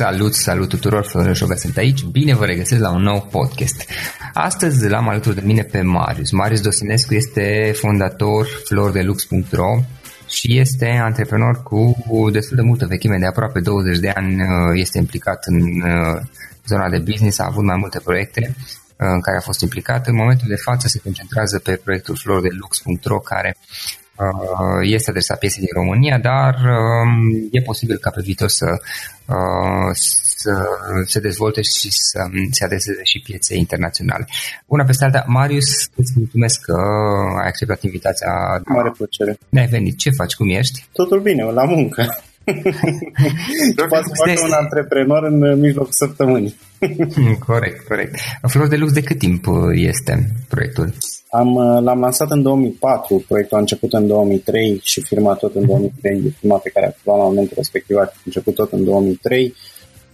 Salut, salut tuturor, Florin Șoga sunt aici, bine vă regăsesc la un nou podcast. Astăzi l-am alături de mine pe Marius. Marius Dosinescu este fondator flordelux.ro și este antreprenor cu destul de multă vechime, de aproape 20 de ani este implicat în uh, zona de business, a avut mai multe proiecte uh, în care a fost implicat. În momentul de față se concentrează pe proiectul flordelux.ro care Uh, este adresat piesei din România, dar um, e posibil ca pe viitor să, uh, să se dezvolte și să se adreseze și piețe internaționale. Una peste alta, Marius, îți mulțumesc că ai acceptat invitația. Mare plăcere. Ne-ai venit. Ce faci? Cum ești? Totul bine, la muncă. Poate să facă un antreprenor în mijlocul săptămânii. corect, corect. Flor de Lux de cât timp este proiectul? Am, uh, l-am lansat în 2004, proiectul a început în 2003 și firma tot în 2003, firma pe care a la momentul respectiv a început tot în 2003.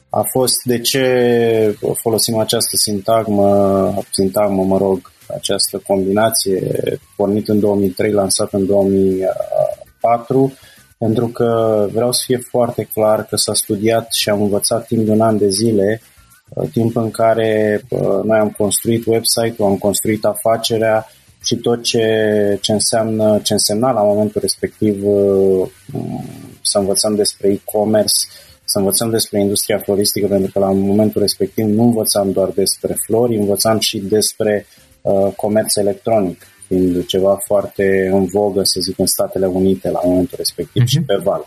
A fost de ce folosim această sintagmă, sintagmă, mă rog, această combinație pornit în 2003, lansat în 2004, pentru că vreau să fie foarte clar că s-a studiat și am învățat timp de un an de zile Uh, timp în care uh, noi am construit website-ul, am construit afacerea și tot ce, ce, înseamnă, ce însemna la momentul respectiv uh, să învățăm despre e-commerce, să învățăm despre industria floristică, pentru că la momentul respectiv nu învățam doar despre flori, învățam și despre uh, comerț electronic, fiind ceva foarte în vogă, să zic, în Statele Unite la momentul respectiv uh-huh. și pe val.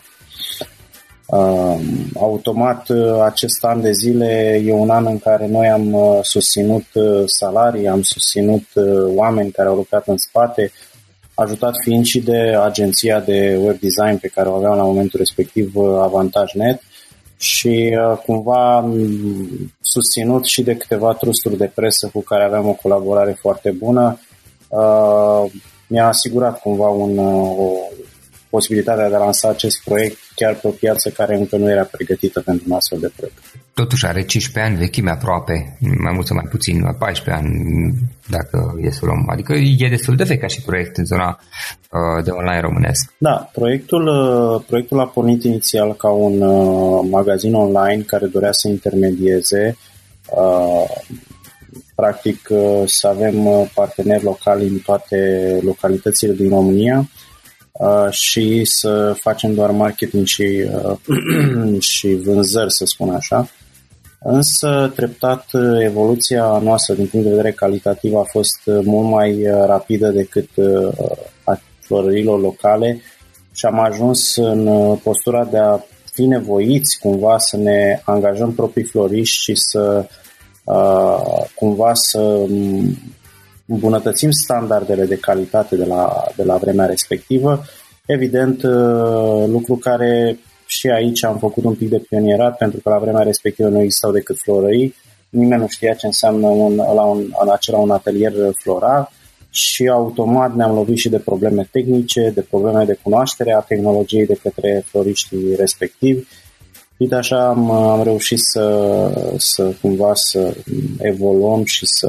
Uh, automat, uh, acest an de zile e un an în care noi am uh, susținut uh, salarii, am susținut oameni care au lucrat în spate, ajutat fiind și de agenția de web design pe care o aveam la momentul respectiv, AvantajNet, și cumva susținut și de câteva trusturi de presă cu care aveam o colaborare foarte bună. Mi-a asigurat cumva un, o, posibilitatea de a lansa acest proiect chiar pe o piață care încă nu era pregătită pentru un astfel de proiect. Totuși are 15 ani vechime aproape, mai mult sau mai puțin, 14 ani, dacă e să luăm. Adică e destul de vechi ca și proiect în zona uh, de online românesc. Da, proiectul, uh, proiectul a pornit inițial ca un uh, magazin online care dorea să intermedieze practic să avem parteneri locali în toate localitățile din România Uh, și să facem doar marketing și, uh, și vânzări, să spun așa. Însă, treptat, evoluția noastră din punct de vedere calitativ a fost mult mai rapidă decât a florărilor locale și am ajuns în postura de a fi nevoiți cumva să ne angajăm proprii floriști și să uh, cumva să îmbunătățim standardele de calitate de la, de la vremea respectivă. Evident, uh, lucru care și aici am făcut un pic de pionierat, pentru că la vremea respectivă nu existau decât florării. Nimeni nu știa ce înseamnă un, la un, acela un atelier floral și automat ne-am lovit și de probleme tehnice, de probleme de cunoaștere a tehnologiei de către floriștii respectivi. Uite așa am, am reușit să, să cumva să evoluăm și să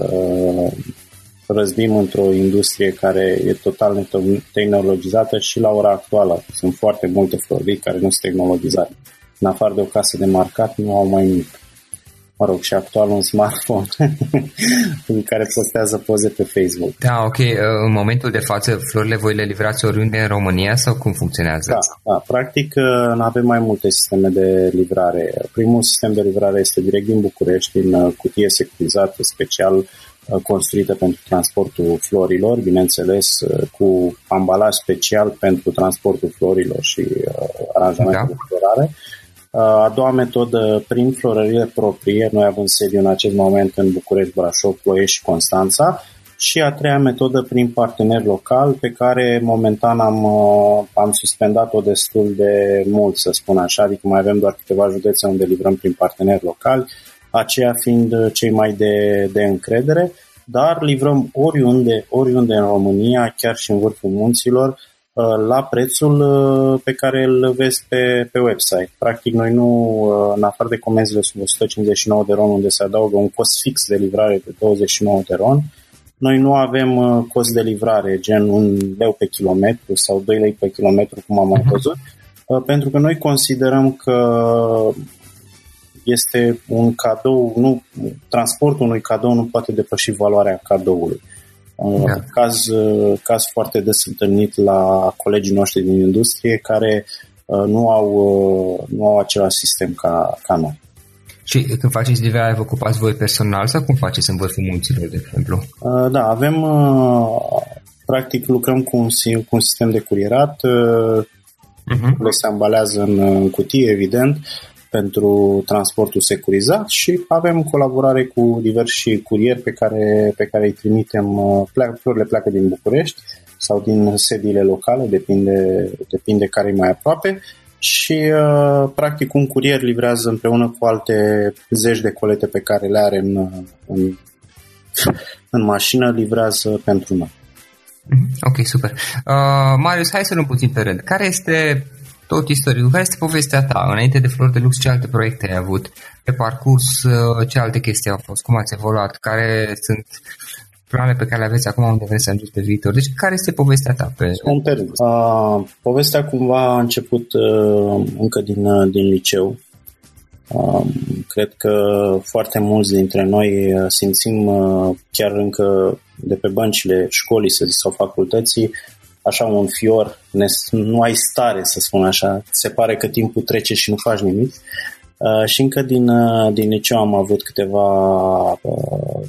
răzbim într-o industrie care e total tehnologizată și la ora actuală. Sunt foarte multe flori care nu sunt tehnologizate. În afară de o casă de marcat, nu au mai nimic. Mă rog, și actual un smartphone în care postează poze pe Facebook. Da, ok. În momentul de față, florile voi le livrați oriunde în România sau cum funcționează? Da, da. practic avem mai multe sisteme de livrare. Primul sistem de livrare este direct din București, din uh, cutie securizată special Uh, construită pentru transportul florilor, bineînțeles uh, cu ambalaj special pentru transportul florilor și uh, aranjamentul da. de florare. A doua metodă, prin florările proprie, noi avem sediu în acest moment în București, Brașov, Ploiești și Constanța, și a treia metodă prin partener local, pe care momentan am, am suspendat-o destul de mult, să spun așa, adică mai avem doar câteva județe unde livrăm prin parteneri locali, aceia fiind uh, cei mai de, de încredere, dar livrăm oriunde, oriunde în România, chiar și în vârful munților, uh, la prețul uh, pe care îl vezi pe, pe website. Practic, noi nu, în afară de comenzile sub 159 de ron, unde se adaugă un cost fix de livrare de 29 de ron, noi nu avem cost de livrare, gen un leu pe kilometru sau 2 lei pe kilometru, cum am mai mhm. văzut, pentru că noi considerăm că este un cadou, nu, transportul unui cadou nu poate depăși valoarea cadoului. Da. Caz, caz foarte des întâlnit la colegii noștri din industrie care nu au, nu au același sistem ca, ca noi. Și când faceți DVI, vă ocupați voi personal sau cum faceți în vârful munților, de exemplu? Da, avem, practic, lucrăm cu un, cu un sistem de curierat, uh-huh. le se ambalează în, în cutie, evident, pentru transportul securizat și avem colaborare cu diversi curieri pe care, pe care îi trimitem, uh, florile pleacă din București sau din sediile locale, depinde, depinde care e mai aproape și uh, practic un curier livrează împreună cu alte zeci de colete pe care le are în, în, în mașină, livrează pentru noi. Mhm. Ok, super. Uh, Marius, hai să luăm puțin pe rând. Care este tot istoricul, care este povestea ta? Înainte de Flor de Lux, ce alte proiecte ai avut? Pe parcurs, uh, ce alte chestii au fost? Cum ați evoluat? Care sunt planele pe care le aveți acum unde vreți să ajungeți pe viitor? Deci, care este povestea ta? Pe... Uh, povestea cumva a început uh, încă din, uh, din liceu. Uh, cred că foarte mulți dintre noi uh, simțim uh, chiar încă de pe băncile școlii sau facultății așa un fior, nu ai stare să spun așa, se pare că timpul trece și nu faci nimic. Uh, și încă din, uh, din liceu am avut câteva uh,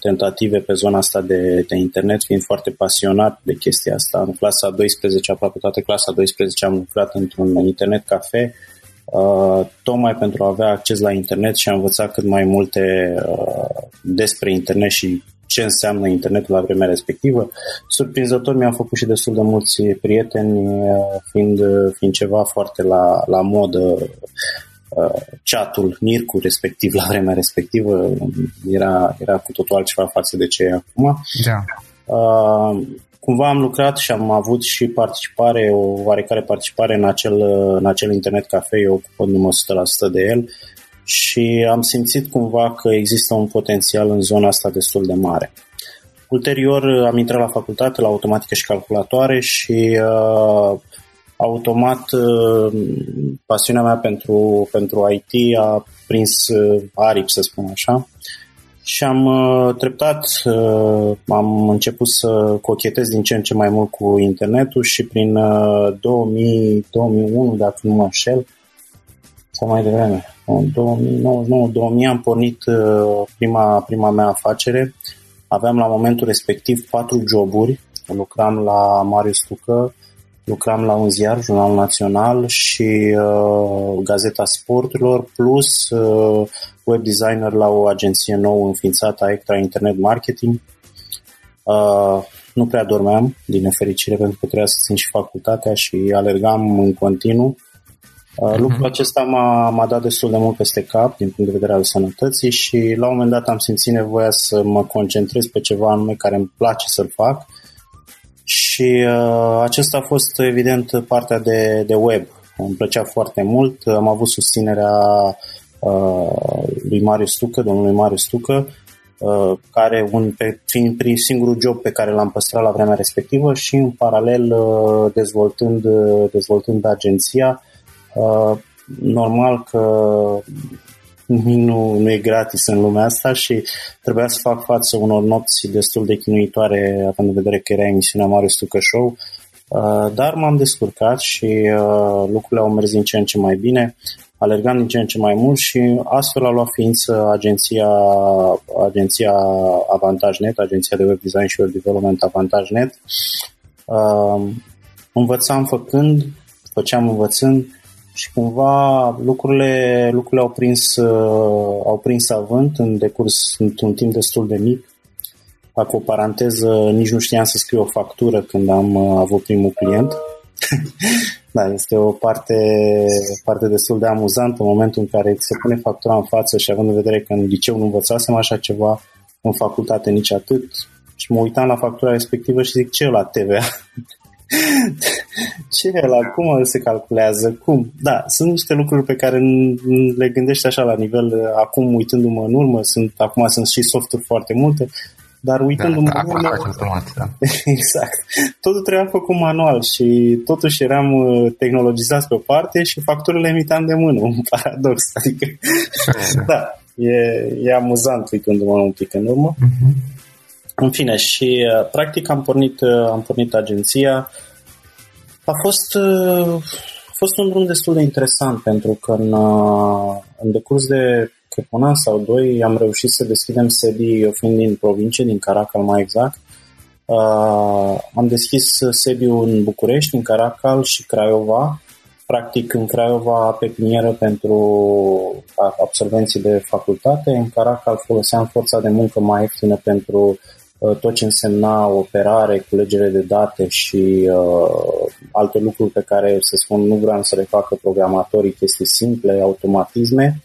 tentative pe zona asta de, de internet, fiind foarte pasionat de chestia asta. În clasa 12, aproape toată clasa 12 am lucrat într-un internet cafe, uh, tocmai pentru a avea acces la internet și a învățat cât mai multe uh, despre internet și ce înseamnă internetul la vremea respectivă. Surprinzător mi-am făcut și destul de mulți prieteni, uh, fiind, fiind ceva foarte la, la modă uh, chatul Mircu respectiv la vremea respectivă era, era cu totul altceva față de ce e acum. Da. Uh, cumva am lucrat și am avut și participare, o oarecare participare în acel, în acel internet cafe, eu ocupându-mă 100% de el și am simțit cumva că există un potențial în zona asta destul de mare. Ulterior am intrat la facultate, la automatică și calculatoare și uh, automat uh, pasiunea mea pentru, pentru IT a prins uh, aripi, să spun așa. Și am uh, treptat, uh, am început să cochetez din ce în ce mai mult cu internetul și prin uh, 2000, 2001, dacă nu mă înșel, sau mai devreme, în 2099-2000 am pornit uh, prima, prima mea afacere. Aveam la momentul respectiv patru joburi. Lucram la Marius Tucă, lucram la un ziar, Jurnal Național și uh, Gazeta Sporturilor, plus uh, web designer la o agenție nouă înființată, Extra Internet Marketing. Uh, nu prea dormeam, din nefericire, pentru că trebuia să țin și facultatea și alergam în continuu. Uh, lucrul acesta m-a, m-a dat destul de mult peste cap din punct de vedere al sănătății și la un moment dat am simțit nevoia să mă concentrez pe ceva anume care îmi place să-l fac. Și uh, acesta a fost evident partea de, de web. Îmi plăcea foarte mult, am avut susținerea uh, lui Marius Stucă, domnului Marius Stucă, uh, care un, pe, fiind prin singurul job pe care l-am păstrat la vremea respectivă și în paralel uh, dezvoltând, uh, dezvoltând agenția Uh, normal că nimic nu, nu e gratis în lumea asta și trebuia să fac față unor nopți destul de chinuitoare, având în vedere că era emisiunea Marius Tucă Show, uh, dar m-am descurcat și uh, lucrurile au mers din ce în ce mai bine, alergam din ce în ce mai mult și astfel a luat ființă agenția, agenția AvantajNet, agenția de web design și web development AvantajNet. Învățam făcând, făceam învățând, și cumva lucrurile, lucrurile au, prins, uh, au prins avânt în decurs într-un timp destul de mic. Fac o paranteză, nici nu știam să scriu o factură când am uh, avut primul client. da, este o parte, parte destul de amuzantă în momentul în care se pune factura în față și având în vedere că în liceu nu învățasem așa ceva, în facultate nici atât, și mă uitam la factura respectivă și zic ce la TVA? Ce e la cum se calculează? Cum? Da, sunt niște lucruri pe care le gândești așa la nivel, acum uitându-mă în urmă, sunt, acum sunt și softuri foarte multe, Dar uitându-mă da, în urmă... automat, da. exact. Totul trebuia făcut manual și totuși eram uh, tehnologizați pe o parte și facturile emitam de mână, un paradox. Adică, da, e, e amuzant uitându-mă un pic în urmă. Uh-huh. În fine, și uh, practic am pornit, uh, am pornit agenția. A fost, a fost un drum destul de interesant pentru că în, în decurs de cred un an sau doi, am reușit să deschidem sedii, eu fiind din provincie, din Caracal mai exact. Uh, am deschis sediul în București, în Caracal și Craiova. Practic în Craiova pepinieră pentru absolvenții de facultate. În Caracal foloseam forța de muncă mai ieftină pentru uh, tot ce însemna operare, culegere de date și uh, alte lucruri pe care, să spun, nu vreau să le facă programatorii, chestii simple, automatisme.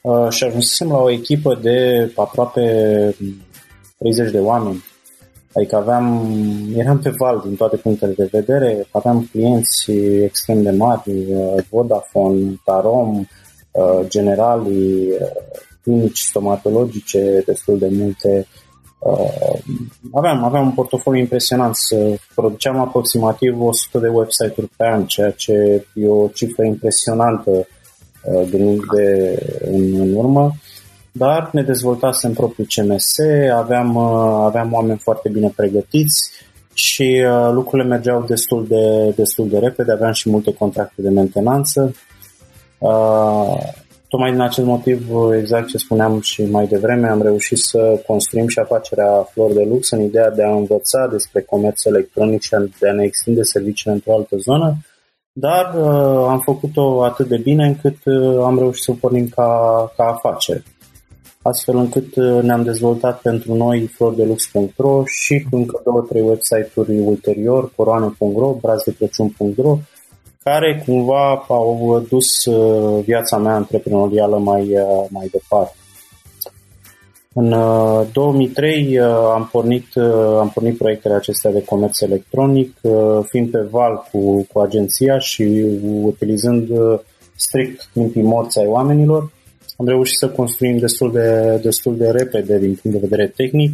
Uh, și ajunsesem la o echipă de aproape 30 de oameni. Adică aveam, eram pe val din toate punctele de vedere, aveam clienți extrem de mari, uh, Vodafone, Tarom, uh, generalii, clinici stomatologice, destul de multe. Aveam, aveam un portofoliu impresionant. Produceam aproximativ 100 de website-uri pe an, ceea ce e o cifră impresionantă gândind uh, de în, în urmă, dar ne dezvoltasem propriul CMS, aveam, uh, aveam oameni foarte bine pregătiți și uh, lucrurile mergeau destul de, destul de repede, aveam și multe contracte de mentenanță. Tocmai din acest motiv, exact ce spuneam și mai devreme, am reușit să construim și afacerea Flor de Lux în ideea de a învăța despre comerț electronic și de a ne extinde serviciile într-o altă zonă dar uh, am făcut-o atât de bine încât uh, am reușit să o pornim ca, ca afacere. Astfel încât uh, ne-am dezvoltat pentru noi flordelux.ro și încă două, trei website-uri ulterior, coroană.ro, brazdecrăciun.ro, care cumva au dus uh, viața mea antreprenorială mai, uh, mai departe. În 2003 uh, uh, am pornit, uh, am pornit proiectele acestea de comerț electronic, fiind pe val cu, cu agenția și utilizând strict timpii morți ai oamenilor. Am reușit să construim destul de, destul de repede din punct de vedere tehnic.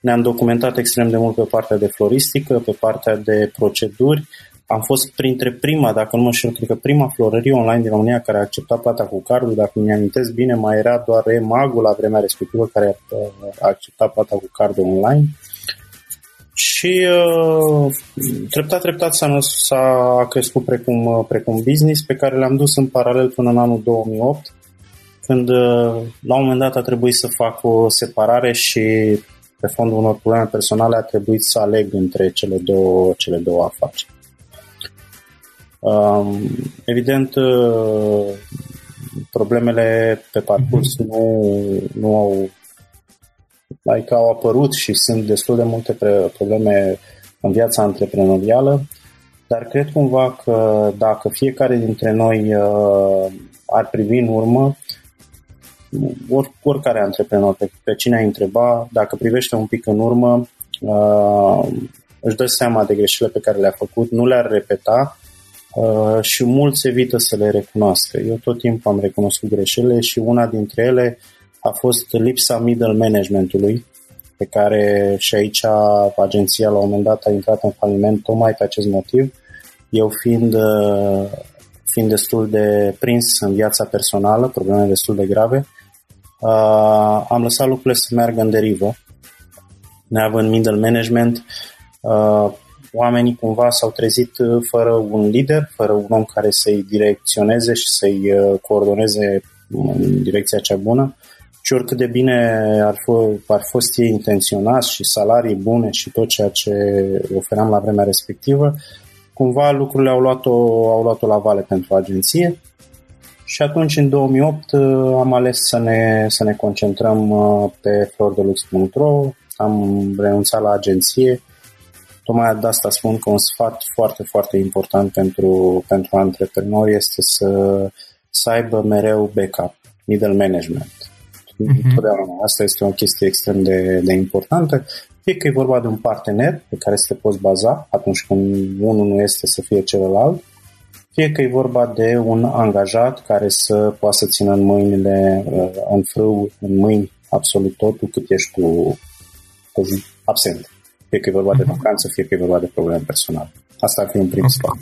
Ne-am documentat extrem de mult pe partea de floristică, pe partea de proceduri, am fost printre prima, dacă nu mă știu, cred că prima florărie online din România care a acceptat plata cu cardul, dacă mi amintesc bine, mai era doar Magul la vremea respectivă care a acceptat plata cu cardul online. Și uh, treptat, treptat s-a, s-a crescut precum, uh, precum business pe care le-am dus în paralel până în anul 2008 când uh, la un moment dat a trebuit să fac o separare și pe fondul unor probleme personale a trebuit să aleg între cele două, cele două afaceri. Evident, uh, problemele pe parcurs mhm. nu, nu au adică au apărut și sunt destul de multe probleme în viața antreprenorială, dar cred cumva că dacă fiecare dintre noi uh, ar privi în urmă, or, oricare antreprenor, pe, pe cine ai întreba, dacă privește un pic în urmă, uh, își dă seama de greșelile pe care le-a făcut, nu le-ar repeta Uh, și mulți evită să le recunoască. Eu tot timpul am recunoscut greșelile și una dintre ele a fost lipsa middle managementului, pe care și aici agenția la un moment dat a intrat în faliment tocmai pe acest motiv. Eu fiind, uh, fiind destul de prins în viața personală, probleme destul de grave, uh, am lăsat lucrurile să meargă în derivă. Neavând middle management, oamenii cumva s-au trezit uh, fără un lider, fără un om care să-i direcționeze și să-i uh, coordoneze în direcția cea bună și oricât de bine ar, fi, ar fost ei intenționați și salarii bune și tot ceea ce ofeream la vremea respectivă, cumva lucrurile au luat-o, au luat-o la vale pentru agenție. Și atunci în 2008 uh, am ales să ne, să ne concentrăm pe flordelux.ro, am renunțat la agenție Tocmai de asta spun că un sfat foarte, foarte important pentru, pentru antreprenori este să, să aibă mereu backup, middle management. Uh-huh. Asta este o chestie extrem de, de importantă. Fie că e vorba de un partener pe care să te poți baza atunci când unul nu este să fie celălalt, fie că e vorba de un angajat care să poată să țină în mâinile, în frâu, în mâini absolut totul cât ești tu absent. Fie că e vorba de mhm. vacanță, fie că e vorba de probleme personale. Asta ar fi un prim okay.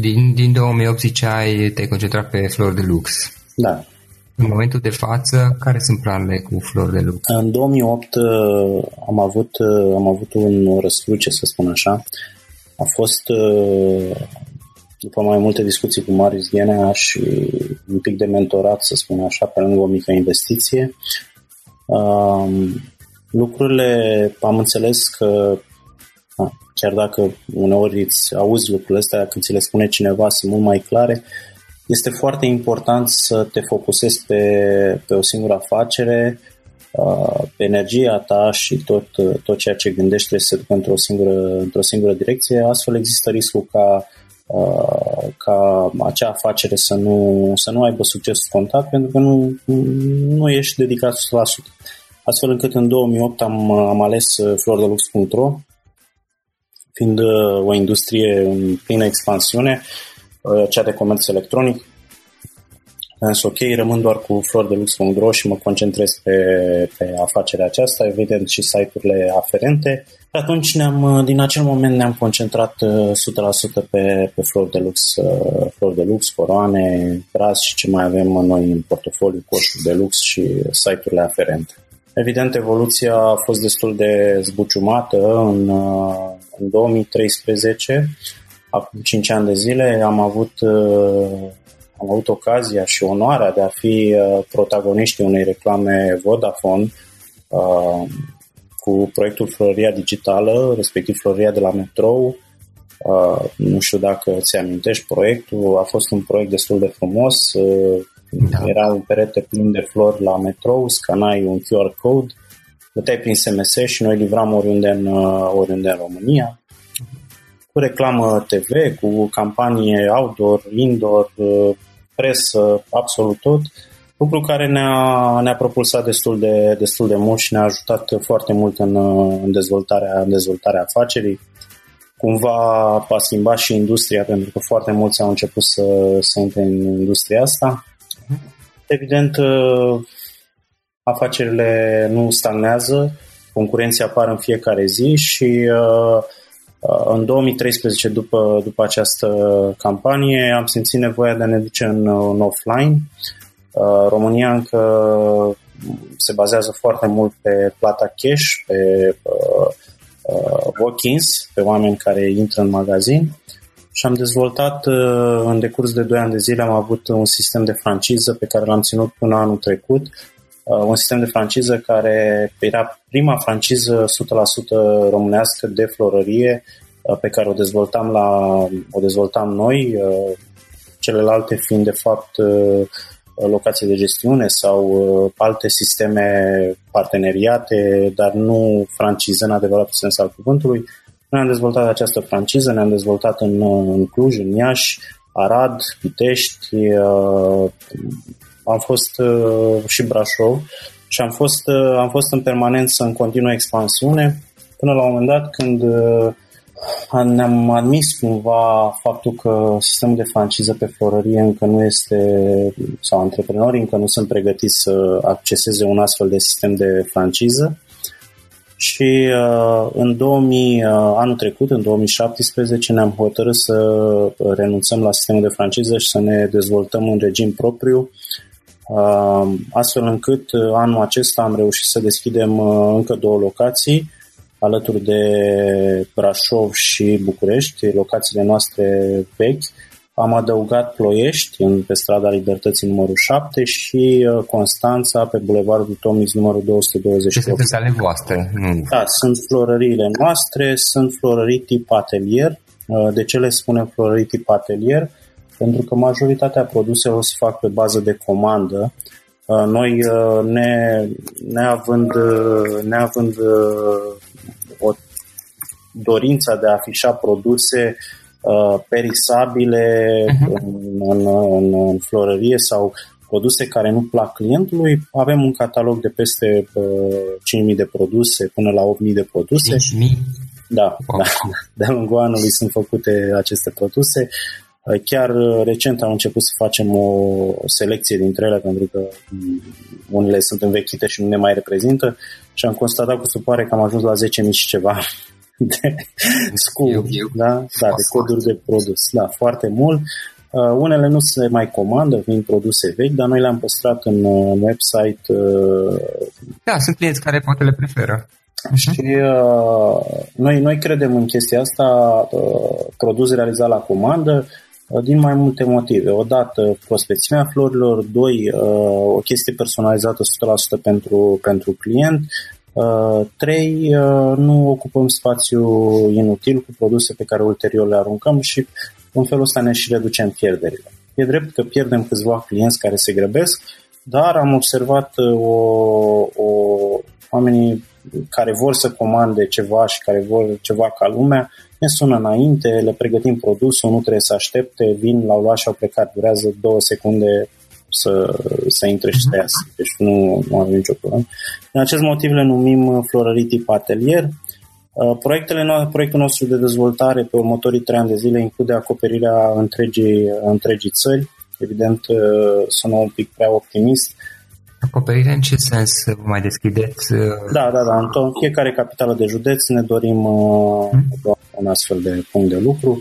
Din, din 2008 ziceai, te-ai concentrat pe flori de lux. Da. În momentul de față, care sunt planurile cu flori de lux? În 2008 uh, am avut, uh, am avut un răscruce, să spun așa. A fost, uh, după mai multe discuții cu Marius Ghenea și un pic de mentorat, să spun așa, pe lângă o mică investiție, um, lucrurile, am înțeles că chiar dacă uneori îți auzi lucrurile astea, când ți le spune cineva, sunt mult mai clare, este foarte important să te focusezi pe, pe o singură afacere, pe energia ta și tot, tot ceea ce gândești trebuie să ducă într-o singură, într-o singură direcție, astfel există riscul ca, ca acea afacere să nu, să nu aibă succes contat pentru că nu, nu ești dedicat 100%. Astfel încât în 2008 am, am ales flordelux.ro fiind o industrie în plină expansiune, Uh, cea de comerț electronic. Am zis, ok, rămân doar cu flori de lux.ro și mă concentrez pe, pe afacerea aceasta, evident și site-urile aferente. Atunci ne-am, uh, din acel moment ne-am concentrat 100% uh, pe, pe flori de lux, flori de lux, coroane, braz și ce mai avem noi în portofoliu, coșuri de lux și site-urile aferente. Evident, evoluția a fost destul de zbuciumată în, în 2013 acum 5 ani de zile am avut, uh, am avut ocazia și onoarea de a fi uh, protagoniștii unei reclame Vodafone uh, cu proiectul Floria Digitală, respectiv Floria de la Metrou. Nu știu dacă ți amintești proiectul, a fost un proiect destul de frumos. Da. Era un perete plin de flori la metrou, scanai un QR code, puteai prin SMS și noi livram oriunde în, oriunde în România cu reclamă TV, cu campanie outdoor, indoor, uh, presă, absolut tot, lucru care ne-a, ne-a propulsat destul de, destul de mult și ne-a ajutat foarte mult în, uh, în, dezvoltarea, în dezvoltarea afacerii. Cumva a schimbat și industria, pentru că foarte mulți au început să, să intre în industria asta. Evident, uh, afacerile nu stagnează, concurenții apar în fiecare zi și uh, Uh, în 2013, după, după această campanie, am simțit nevoia de a ne duce în, în offline. Uh, România încă se bazează foarte mult pe plata cash, pe uh, uh, walk-ins, pe oameni care intră în magazin și am dezvoltat uh, în decurs de 2 ani de zile am avut un sistem de franciză pe care l-am ținut până anul trecut Uh, un sistem de franciză care era prima franciză 100% românească de florărie uh, pe care o dezvoltam, la, o dezvoltam noi, uh, celelalte fiind de fapt locații de gestiune sau alte sisteme parteneriate, dar nu franciză în adevăratul sens al cuvântului. Noi am dezvoltat această franciză, ne-am dezvoltat în, în Cluj, în Iași, Arad, Pitești, am fost uh, și Brașov și am fost, uh, am fost în permanență în continuă expansiune până la un moment dat când uh, ne-am admis cumva faptul că sistemul de franciză pe florărie încă nu este, sau antreprenorii încă nu sunt pregătiți să acceseze un astfel de sistem de franciză și uh, în 2000, uh, anul trecut, în 2017, ne-am hotărât să renunțăm la sistemul de franciză și să ne dezvoltăm în regim propriu astfel încât uh, anul acesta am reușit să deschidem uh, încă două locații alături de Brașov și București, locațiile noastre vechi. Am adăugat Ploiești în, pe strada Libertății numărul 7 și uh, Constanța pe Bulevardul Tomis numărul 228. Ce sunt ale voastre? Nu. Da, sunt florăriile noastre, sunt florării tip atelier. De ce le spunem florării tip atelier? pentru că majoritatea produselor se fac pe bază de comandă. Uh, noi, uh, ne, neavând, uh, neavând o dorința de a afișa produse perisabile uh-huh. în, în, în, în florărie sau produse care nu plac clientului, avem un catalog de peste uh, 5.000 de produse până la 8.000 de produse. 5.000? Da, wow. da, de-a lungul anului sunt făcute aceste produse. Chiar recent am început să facem o selecție dintre ele pentru că mm, unele sunt învechite și nu ne mai reprezintă și am constatat cu supărare că am ajuns la 10.000 și ceva de scopuri, da? da, de coduri de produs. Da, foarte mult. Uh, unele nu se mai comandă, vin produse vechi, dar noi le-am păstrat în, uh, website. Uh, da, sunt clienți care poate le preferă. Și uh, noi, noi credem în chestia asta, uh, produs realizat la comandă, uh, din mai multe motive. Odată, prospețimea florilor, doi, uh, o chestie personalizată 100% pentru, pentru client, Uh, trei, uh, nu ocupăm spațiu inutil cu produse pe care ulterior le aruncăm și în felul ăsta ne și reducem pierderile. E drept că pierdem câțiva clienți care se grăbesc, dar am observat uh, o, o, oamenii care vor să comande ceva și care vor ceva ca lumea, ne sună înainte, le pregătim produsul, nu trebuie să aștepte, vin, l-au luat și au plecat, durează două secunde să, să intre și să mhm. iasă. Deci nu, nu avem nicio problemă. Din acest motiv le numim Florării tip atelier. Uh, proiectele no- proiectul nostru de dezvoltare pe următorii trei ani de zile include acoperirea întregii, întregii țări. Evident, uh, sună un pic prea optimist. Acoperirea în ce sens vă mai deschideți? Uh? Da, da, da. În fiecare capitală de județ ne dorim hmm? un astfel de punct de lucru.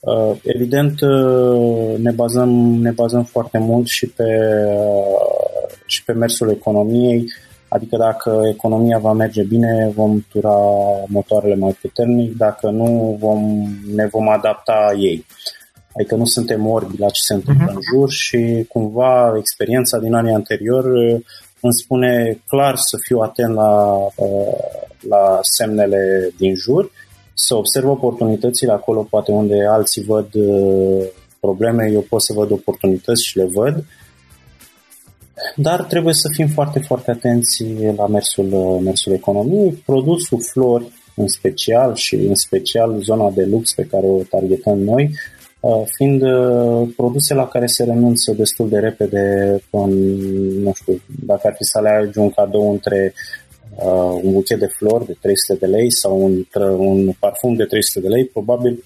Uh, evident, uh, ne bazăm, ne bazăm foarte mult și pe, uh, și pe mersul economiei, adică dacă economia va merge bine, vom tura motoarele mai puternic, dacă nu, vom, ne vom adapta ei. Adică nu suntem orbi la ce se întâmplă uh-huh. în jur și cumva experiența din anii anterior îmi spune clar să fiu atent la, la semnele din jur să observ oportunitățile acolo, poate unde alții văd uh, probleme, eu pot să văd oportunități și le văd. Dar trebuie să fim foarte, foarte atenți la mersul, uh, mersul economiei. Produsul flori, în special și în special zona de lux pe care o targetăm noi, uh, fiind produse la care se renunță destul de repede, în, nu știu, dacă ar fi să alegi un cadou între uh, un buchet de flori de 300 de lei sau un, un parfum de 300 de lei, probabil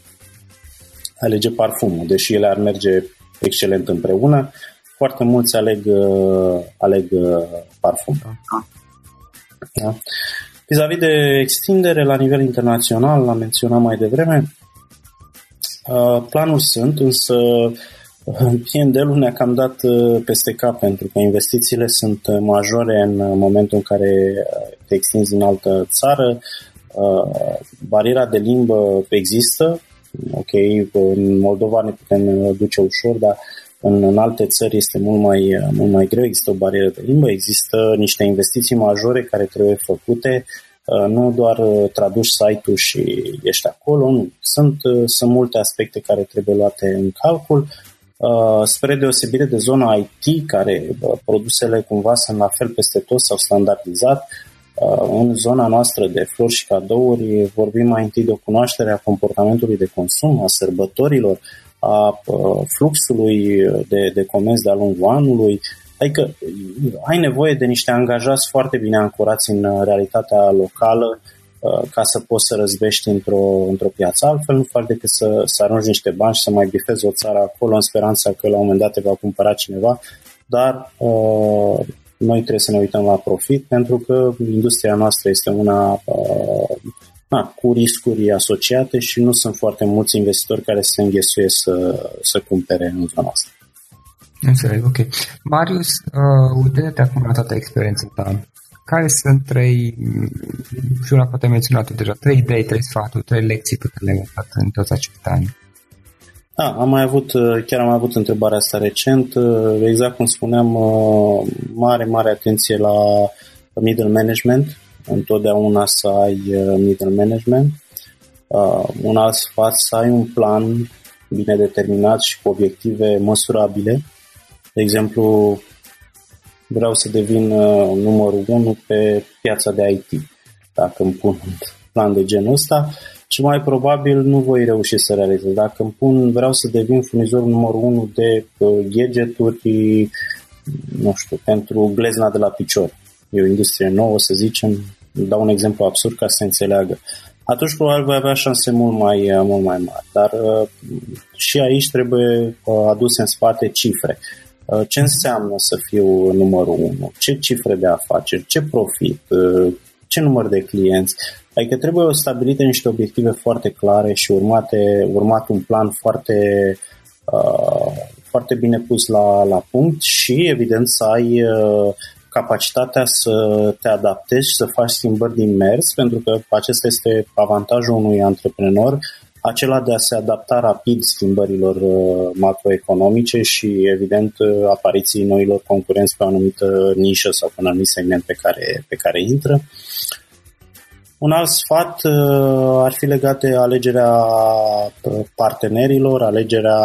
alege parfumul, deși ele ar merge excelent împreună. Foarte mulți aleg, uh, aleg uh, parfum. Da? Vis-a-vis de extindere la nivel internațional, l-am menționat mai devreme, uh, planuri sunt, însă PND-ul ne-a cam dat uh, peste cap pentru că investițiile sunt uh, majore în uh, momentul în care te extinzi în altă țară. Bariera de limbă există, ok, în Moldova ne putem duce ușor, dar în, în alte țări este mult mai, mult mai greu, există o barieră de limbă, există niște investiții majore care trebuie făcute, nu doar traduci site-ul și ești acolo, nu. Sunt, sunt multe aspecte care trebuie luate în calcul Uh, spre deosebire de zona IT, care uh, produsele cumva sunt la fel peste tot sau standardizat, uh, în zona noastră de flori și cadouri vorbim mai întâi de o cunoaștere a comportamentului de consum, a sărbătorilor, a fluxului de, de comenzi de-a lungul anului, Adică ai nevoie de niște angajați foarte bine ancorați în realitatea locală Uh, ca să poți să răzbești într-o, într-o piață. Altfel nu faci decât să, să arunci niște bani și să mai bifezi o țară acolo în speranța că la un moment dat te va cumpăra cineva, dar uh, noi trebuie să ne uităm la profit pentru că industria noastră este una uh, na, cu riscuri asociate și nu sunt foarte mulți investitori care se înghesuie să, să cumpere în zona asta. Înțeleg, ok. Marius, uh, uite-te acum la toată experiența ta care sunt trei, și una poate menționat deja, trei idei, trei sfaturi, trei lecții pe care le-ai învățat în toți acești ani? Da, am mai avut, chiar am mai avut întrebarea asta recent, exact cum spuneam, mare, mare atenție la middle management, întotdeauna să ai middle management. Un alt sfat, să ai un plan bine determinat și cu obiective măsurabile. De exemplu, vreau să devin uh, numărul 1 pe piața de IT. Dacă îmi pun un plan de genul ăsta, și mai probabil nu voi reuși să realizez. Dacă îmi pun, vreau să devin furnizorul numărul 1 de uh, gadgeturi, nu știu, pentru glezna de la picior. E o industrie nouă, să zicem, dau un exemplu absurd ca să se înțeleagă. atunci probabil voi avea șanse mult mai, mult mai mari. Dar și aici trebuie aduse în spate cifre. Ce înseamnă să fiu numărul unu? Ce cifre de afaceri? Ce profit? Ce număr de clienți? Adică trebuie stabilite niște obiective foarte clare și urmate, urmat un plan foarte, uh, foarte bine pus la, la punct și evident să ai uh, capacitatea să te adaptezi și să faci schimbări din mers, pentru că acesta este avantajul unui antreprenor, acela de a se adapta rapid schimbărilor uh, macroeconomice și, evident, uh, apariției noilor concurenți pe o anumită nișă sau pe un anumit segment pe care, pe care intră. Un alt sfat uh, ar fi legat de alegerea partenerilor, alegerea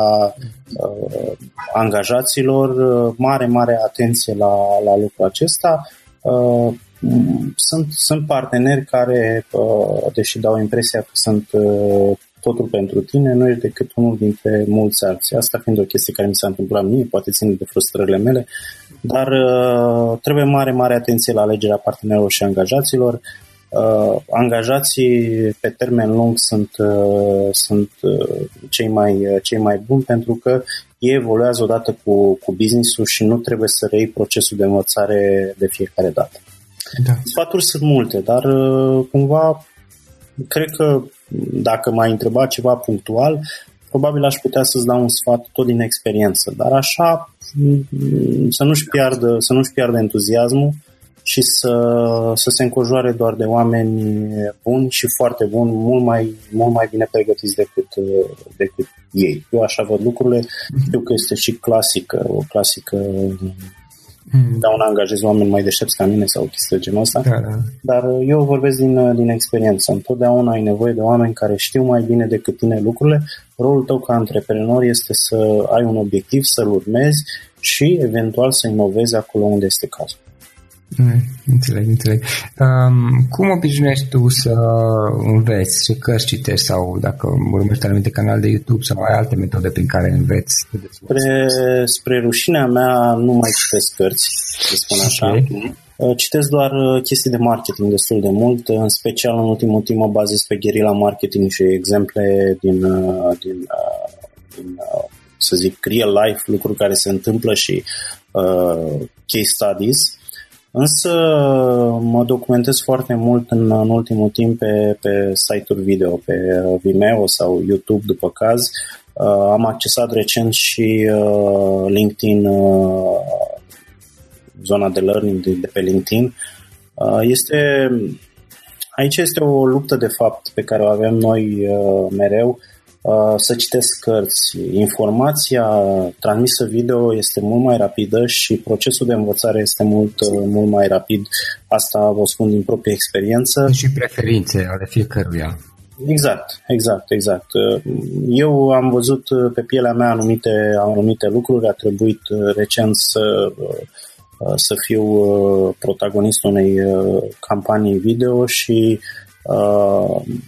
angajaților, mare, mare atenție la, la lucrul acesta. Sunt, sunt parteneri care, deși dau impresia că sunt totul pentru tine, nu ești decât unul dintre mulți alții. Asta fiind o chestie care mi s-a întâmplat mie, poate ține de frustrările mele, dar uh, trebuie mare, mare atenție la alegerea partenerilor și angajaților. Uh, angajații pe termen lung sunt, uh, sunt uh, cei, mai, uh, cei mai buni pentru că ei evoluează odată cu, cu business-ul și nu trebuie să reiei procesul de învățare de fiecare dată. Da. Sfaturi sunt multe, dar uh, cumva cred că dacă m-ai întrebat ceva punctual, probabil aș putea să-ți dau un sfat tot din experiență, dar așa să nu-și piardă, să nu-și piardă entuziasmul și să, să se încojoare doar de oameni buni și foarte buni, mult mai, mult mai bine pregătiți decât, decât ei. Eu așa văd lucrurile, știu că este și clasică, o clasică mm. da un angajez oameni mai deștepți ca mine sau chestii de genul ăsta, da, da. dar eu vorbesc din, din experiență. Întotdeauna ai nevoie de oameni care știu mai bine decât tine lucrurile. Rolul tău ca antreprenor este să ai un obiectiv, să-l urmezi și eventual să inovezi acolo unde este cazul. Mm, înțeleg, înțeleg. Um, cum obișnuiești tu să înveți? Ce cărți citești sau dacă urmărești anumite canale de YouTube sau ai alte metode prin care înveți? Spre, spre rușinea mea nu mai citesc cărți, să spun așa. Okay. Uh, citesc doar uh, chestii de marketing destul de mult, în special în ultimul timp mă bazez pe guerrilla marketing și exemple din, uh, din, din să zic, real life, lucruri care se întâmplă și uh, case studies Însă mă documentez foarte mult în, în ultimul timp pe, pe site-uri video, pe Vimeo sau YouTube după caz. Uh, am accesat recent și uh, LinkedIn, uh, zona de learning de, de pe LinkedIn. Uh, este, aici este o luptă de fapt pe care o avem noi uh, mereu. Uh, Uh, să citesc cărți. Informația transmisă video este mult mai rapidă și procesul de învățare este mult, uh, mult mai rapid. Asta vă spun din proprie experiență. Și preferințe ale fiecăruia. Exact, exact, exact. Uh, eu am văzut pe pielea mea anumite, anumite lucruri, a trebuit recent să, să fiu protagonistul unei campanii video și Uh,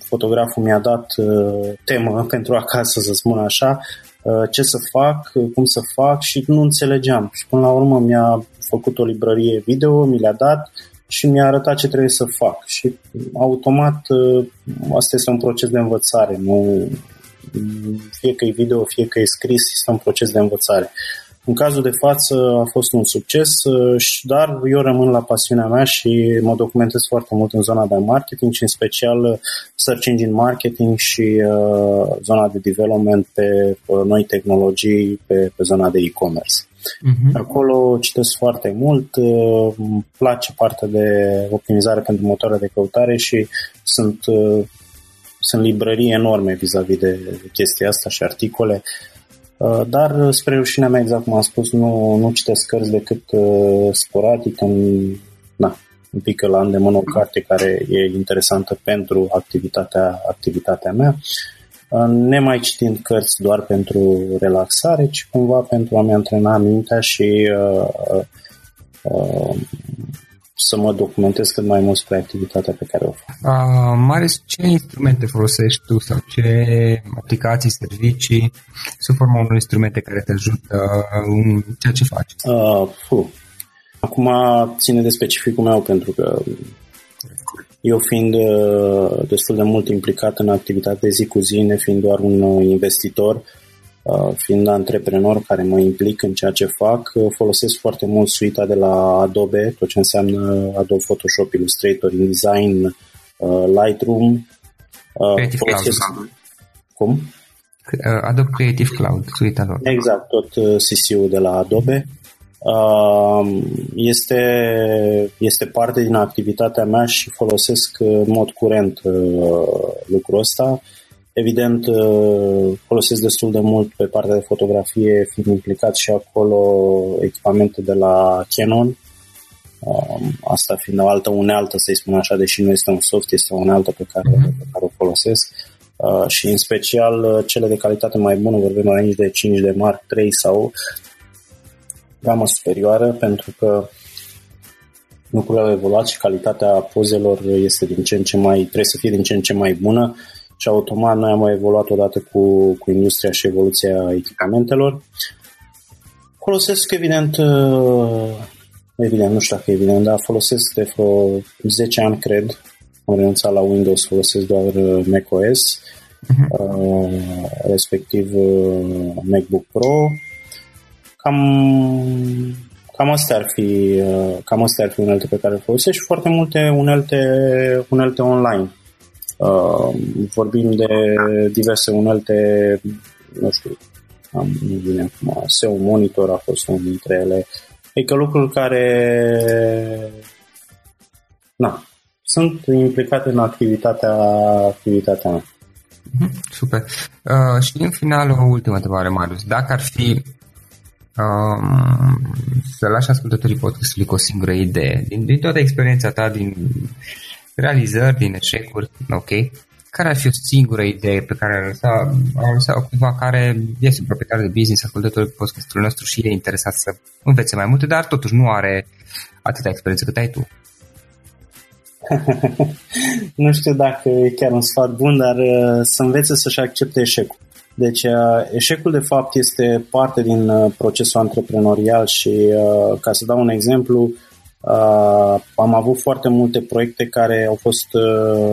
fotograful mi-a dat uh, temă pentru acasă, să spun așa, uh, ce să fac, cum să fac și nu înțelegeam. Și până la urmă mi-a făcut o librărie video, mi le-a dat și mi-a arătat ce trebuie să fac. Și automat asta este un proces de învățare, nu fie că e video, fie că e scris, este un proces de învățare. În cazul de față a fost un succes, uh, dar eu rămân la pasiunea mea și mă documentez foarte mult în zona de marketing și în special uh, search engine marketing și uh, zona de development pe uh, noi tehnologii pe, pe zona de e-commerce. Uh-huh. Acolo citesc foarte mult, uh, îmi place partea de optimizare pentru motoare de căutare și sunt, uh, sunt librării enorme vis-a-vis de chestia asta și articole Uh, dar spre rușinea mea, exact cum am spus, nu, nu citesc cărți decât uh, sporadic, în, na, un pic la îndemână o carte care e interesantă pentru activitatea, activitatea mea, uh, nemai citind cărți doar pentru relaxare, ci cumva pentru a-mi antrena mintea și uh, uh, să mă documentez cât mai mult spre activitatea pe care o fac. Uh, Marius, ce instrumente folosești tu sau ce aplicații, servicii sub forma unor instrumente care te ajută în ceea ce faci? Uh, Acum ține de specificul meu pentru că Eu fiind uh, destul de mult implicat în activitate de zi cu zi, ne fiind doar un uh, investitor, uh, fiind antreprenor care mă implic în ceea ce fac, folosesc foarte mult suita de la Adobe, tot ce înseamnă Adobe Photoshop, Illustrator, InDesign, Lightroom. Creative folosesc... Cloud. Cum? Adobe Creative Cloud, suita lor. Exact, tot CC-ul de la Adobe. Este, este parte din activitatea mea și folosesc în mod curent uh, lucrul ăsta. Evident, uh, folosesc destul de mult pe partea de fotografie, fiind implicat și acolo echipamente de la Canon. Asta fiind o altă unealtă, să-i spun așa, deși nu este un soft, este o unealtă pe care, uh-huh. pe care o folosesc. Uh, și în special cele de calitate mai bună, vorbim aici de 5 de Mark 3 sau gamă superioară pentru că lucrurile au evoluat și calitatea pozelor este din ce în ce mai, trebuie să fie din ce în ce mai bună și automat noi am evoluat odată cu, cu industria și evoluția echipamentelor. Folosesc evident, uh, evident, nu știu dacă evident, dar folosesc de vreo 10 ani, cred, am renunțat la Windows, folosesc doar uh, macOS, uh-huh. respectiv uh, MacBook Pro Cam, cam astea ar fi, uh, cam astea ar fi unelte pe care le folosesc și foarte multe unelte, unelte online. Uh, vorbim de diverse unelte, nu știu, am, nu vine acum, SEO Monitor a fost unul dintre ele. Adică lucruri care na, sunt implicate în activitatea, activitatea mea. Mhm, super. Uh, și în final o ultimă întrebare, Marius. Dacă ar fi um, să lași ascultătorii podcastului cu o singură idee. Din, din toată experiența ta, din realizări, din eșecuri, ok? Care ar fi o singură idee pe care ar lăsa, ar lăsa cuiva care este un proprietar de business, ascultătorul podcastului nostru și e interesat să învețe mai multe, dar totuși nu are atâta experiență cât ai tu? nu știu dacă e chiar un sfat bun, dar uh, să învețe să-și accepte eșecul. Deci uh, eșecul de fapt este parte din uh, procesul antreprenorial și uh, ca să dau un exemplu, am avut foarte multe proiecte care au fost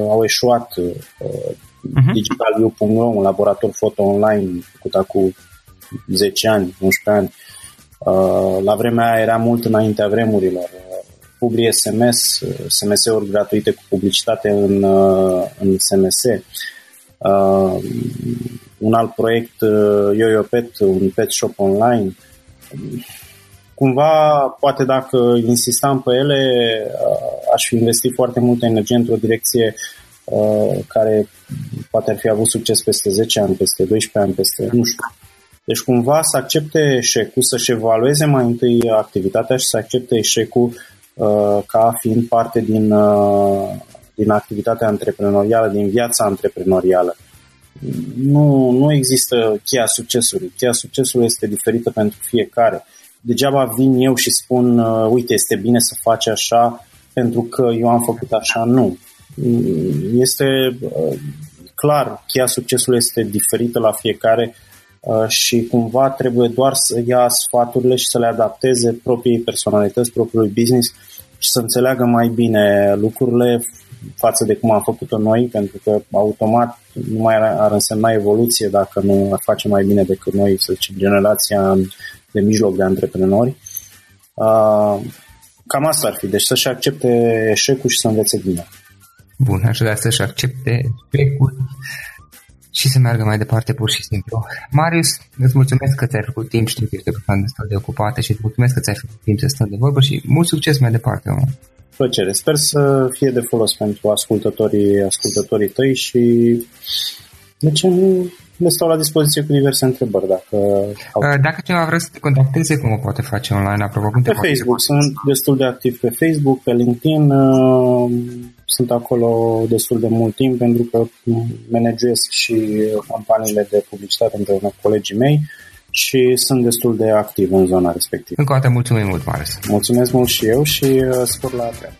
au eșuat uh-huh. digitalview.ro, un laborator foto online făcut acum 10 ani, 11 ani. La vremea aia era mult înaintea vremurilor. Publi SMS, SMS-uri gratuite cu publicitate în, în SMS uh, un alt proiect uh, YoYo Pet, un pet shop online. Cumva, poate dacă insistam pe ele, uh, aș fi investit foarte multă energie într-o direcție uh, care poate ar fi avut succes peste 10 ani, peste 12 ani, peste, nu știu. Deci cumva să accepte eșecul, să-și evalueze mai întâi activitatea și să accepte eșecul uh, ca fiind parte din, uh, din activitatea antreprenorială, din viața antreprenorială. Nu, nu există cheia succesului. Cheia succesului este diferită pentru fiecare. Degeaba vin eu și spun, uh, uite, este bine să faci așa pentru că eu am făcut așa. Nu. Este uh, clar, cheia succesului este diferită la fiecare uh, și cumva trebuie doar să ia sfaturile și să le adapteze propriei personalități, propriului business și să înțeleagă mai bine lucrurile față de cum am făcut-o noi, pentru că automat nu mai ar însemna evoluție dacă nu ar face mai bine decât noi, să zicem, generația de mijloc de antreprenori. Cam asta ar fi, deci să-și accepte eșecul și să învețe bine. Bun, așadar să-și accepte eșecul și să meargă mai departe pur și simplu. Marius, îți mulțumesc că ți-ai făcut timp, știu că ești o persoană destul de ocupată și îți mulțumesc că ți-ai făcut timp să stăm de vorbă și mult succes mai departe. Mă plăcere. Sper să fie de folos pentru ascultătorii, ascultătorii tăi și de ce nu le stau la dispoziție cu diverse întrebări. Dacă, au... Uh, dacă cineva vrea să te contacteze, cum o poate face online? Apropo, cum pe Facebook. Sunt destul de activ pe Facebook, pe LinkedIn. Uh, sunt acolo destul de mult timp pentru că manageresc și campaniile de publicitate împreună cu colegii mei și sunt destul de activ în zona respectivă. Încă o dată mulțumim mult, Marius. Mulțumesc mult și eu și uh, spor la treabă.